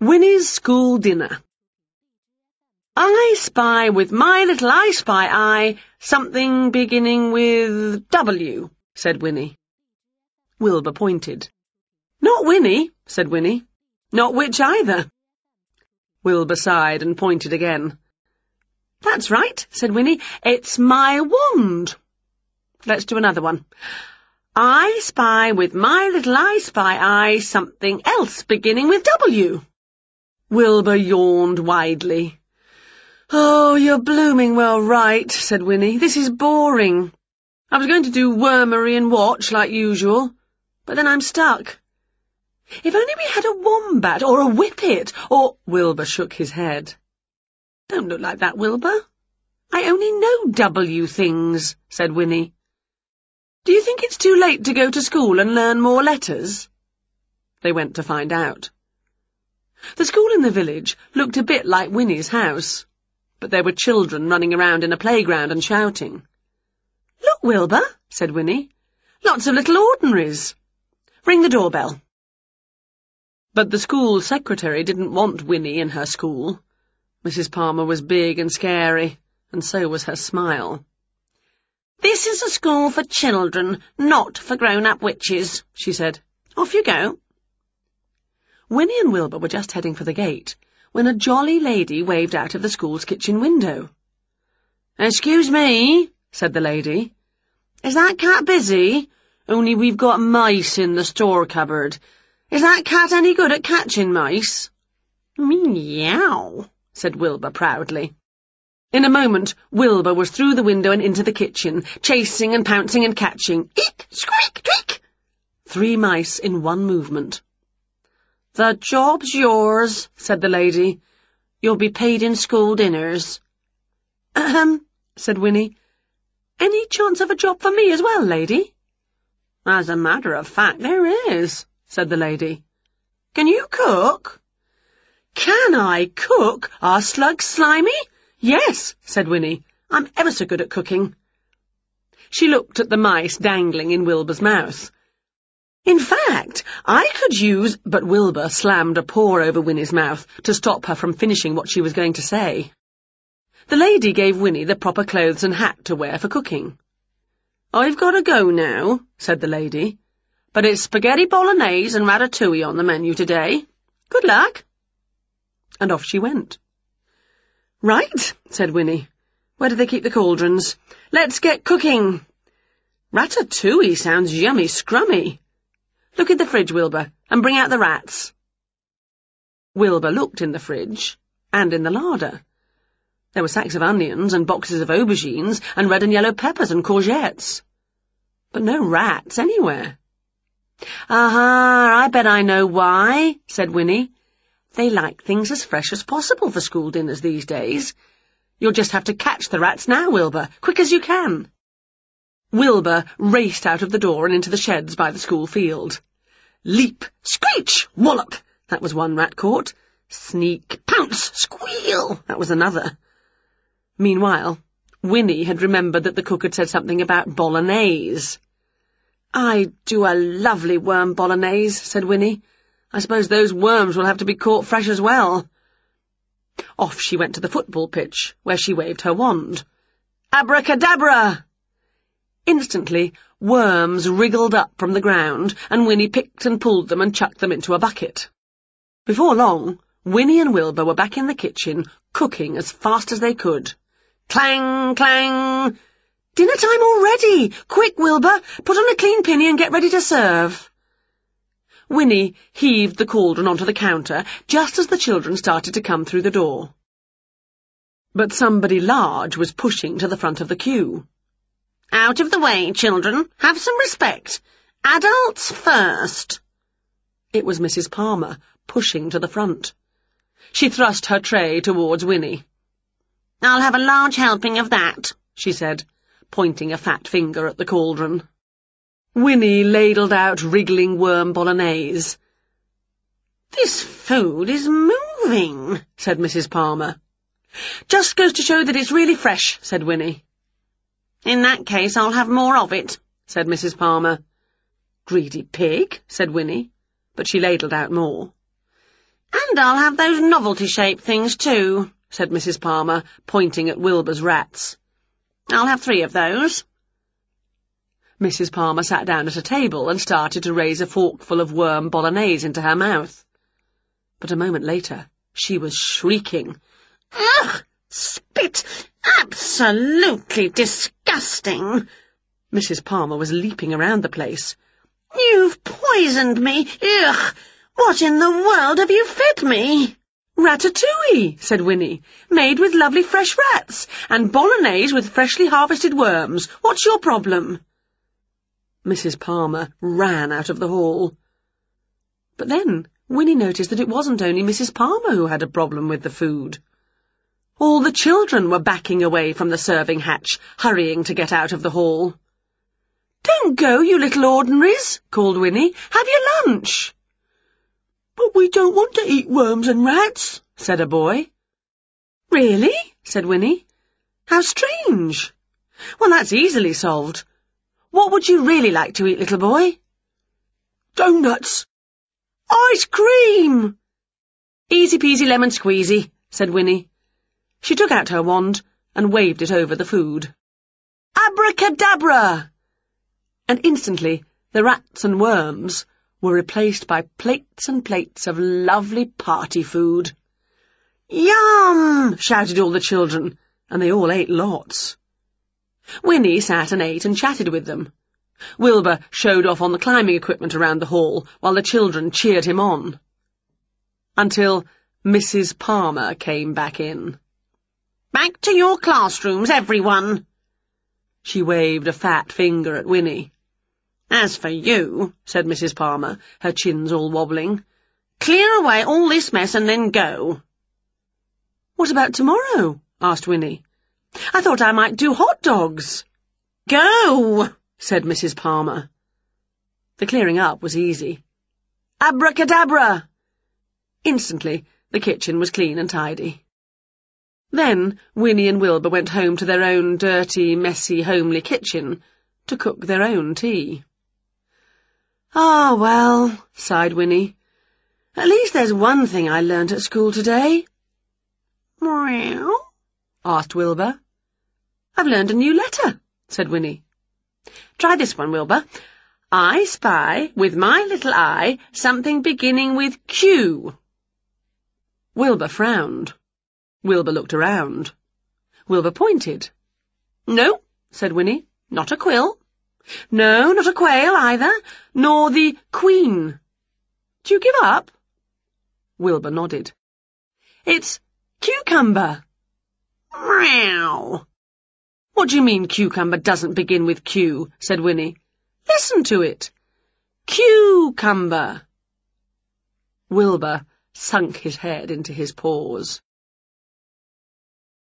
Winnie's school dinner. I spy with my little I spy eye something beginning with W, said Winnie. Wilbur pointed. Not Winnie, said Winnie. Not witch either. Wilbur sighed and pointed again. That's right, said Winnie. It's my wand. Let's do another one. I spy with my little I spy eye something else beginning with W. Wilbur yawned widely. Oh, you're blooming well right, said Winnie. This is boring. I was going to do wormery and watch like usual, but then I'm stuck. If only we had a wombat or a whippet or... Wilbur shook his head. Don't look like that, Wilbur. I only know W things, said Winnie. Do you think it's too late to go to school and learn more letters? They went to find out. The school in the village looked a bit like Winnie's house, but there were children running around in a playground and shouting. Look, Wilbur, said Winnie. Lots of little ordinaries. Ring the doorbell. But the school secretary didn't want Winnie in her school. Mrs. Palmer was big and scary, and so was her smile. This is a school for children, not for grown-up witches, she said. Off you go. Winnie and Wilbur were just heading for the gate, when a jolly lady waved out of the school's kitchen window. Excuse me, said the lady. Is that cat busy? Only we've got mice in the store cupboard. Is that cat any good at catching mice? Meow, said Wilbur proudly. In a moment, Wilbur was through the window and into the kitchen, chasing and pouncing and catching. Eek! Squeak! Tweak! Three mice in one movement. The job's yours, said the lady. You'll be paid in school dinners. Ahem, said Winnie. Any chance of a job for me as well, lady? As a matter of fact, there is, said the lady. Can you cook? Can I cook? Are slugs slimy? Yes, said Winnie. I'm ever so good at cooking. She looked at the mice dangling in Wilbur's mouth. In fact, I could use... But Wilbur slammed a paw over Winnie's mouth to stop her from finishing what she was going to say. The lady gave Winnie the proper clothes and hat to wear for cooking. I've got to go now, said the lady, but it's spaghetti bolognese and ratatouille on the menu today. Good luck. And off she went. Right, said Winnie. Where do they keep the cauldrons? Let's get cooking. Ratatouille sounds yummy scrummy. Look in the fridge, Wilbur, and bring out the rats. Wilbur looked in the fridge, and in the larder. There were sacks of onions and boxes of aubergines and red and yellow peppers and courgettes. But no rats anywhere. Aha, I bet I know why, said Winnie. They like things as fresh as possible for school dinners these days. You'll just have to catch the rats now, Wilbur, quick as you can. Wilbur raced out of the door and into the sheds by the school field. Leap, screech, wallop, that was one rat caught. Sneak, pounce, squeal, that was another. Meanwhile, Winnie had remembered that the cook had said something about bolognese. I do a lovely worm bolognese, said Winnie. I suppose those worms will have to be caught fresh as well. Off she went to the football pitch, where she waved her wand. Abracadabra! Instantly, worms wriggled up from the ground, and Winnie picked and pulled them and chucked them into a bucket. Before long, Winnie and Wilbur were back in the kitchen, cooking as fast as they could. Clang, clang! Dinner time already! Quick, Wilbur! Put on a clean pinny and get ready to serve. Winnie heaved the cauldron onto the counter just as the children started to come through the door. But somebody large was pushing to the front of the queue. Out of the way, children. Have some respect. Adults first. It was Mrs. Palmer, pushing to the front. She thrust her tray towards Winnie. I'll have a large helping of that, she said, pointing a fat finger at the cauldron. Winnie ladled out wriggling worm bolognese. This food is moving, said Mrs. Palmer. Just goes to show that it's really fresh, said Winnie. In that case, I'll have more of it, said Mrs. Palmer. Greedy pig, said Winnie, but she ladled out more. And I'll have those novelty-shaped things too, said Mrs. Palmer, pointing at Wilbur's rats. I'll have three of those. Mrs. Palmer sat down at a table and started to raise a forkful of worm bolognese into her mouth. But a moment later, she was shrieking. Ugh! Spit! Absolutely disgusting! Mrs. Palmer was leaping around the place. You've poisoned me! Ugh! What in the world have you fed me? Ratatouille, said Winnie, made with lovely fresh rats, and bolognese with freshly harvested worms. What's your problem? Mrs. Palmer ran out of the hall. But then Winnie noticed that it wasn't only Mrs. Palmer who had a problem with the food. All the children were backing away from the serving hatch, hurrying to get out of the hall. Don't go, you little ordinaries, called Winnie. Have your lunch. But we don't want to eat worms and rats, said a boy. Really? said Winnie. How strange. Well, that's easily solved. What would you really like to eat, little boy? Donuts. Ice cream! Easy peasy lemon squeezy, said Winnie. She took out her wand and waved it over the food. Abracadabra! And instantly the rats and worms were replaced by plates and plates of lovely party food. Yum! shouted all the children, and they all ate lots. Winnie sat and ate and chatted with them. Wilbur showed off on the climbing equipment around the hall, while the children cheered him on. Until Mrs. Palmer came back in. Back to your classrooms, everyone! She waved a fat finger at Winnie. As for you, said Mrs. Palmer, her chins all wobbling, clear away all this mess and then go. What about tomorrow? asked Winnie. I thought I might do hot dogs. Go, said Mrs. Palmer. The clearing up was easy. Abracadabra! Instantly, the kitchen was clean and tidy. Then Winnie and Wilbur went home to their own dirty, messy, homely kitchen to cook their own tea. Ah, well, sighed Winnie. At least there's one thing I learnt at school today. Meow? asked Wilbur. I've learned a new letter, said Winnie. Try this one, Wilbur. I spy, with my little eye, something beginning with Q. Wilbur frowned. Wilbur looked around. Wilbur pointed. No, said Winnie, not a quill. No, not a quail either, nor the queen. Do you give up? Wilbur nodded. It's cucumber. Meow. What do you mean cucumber doesn't begin with Q? said Winnie. Listen to it. Cucumber. Wilbur sunk his head into his paws.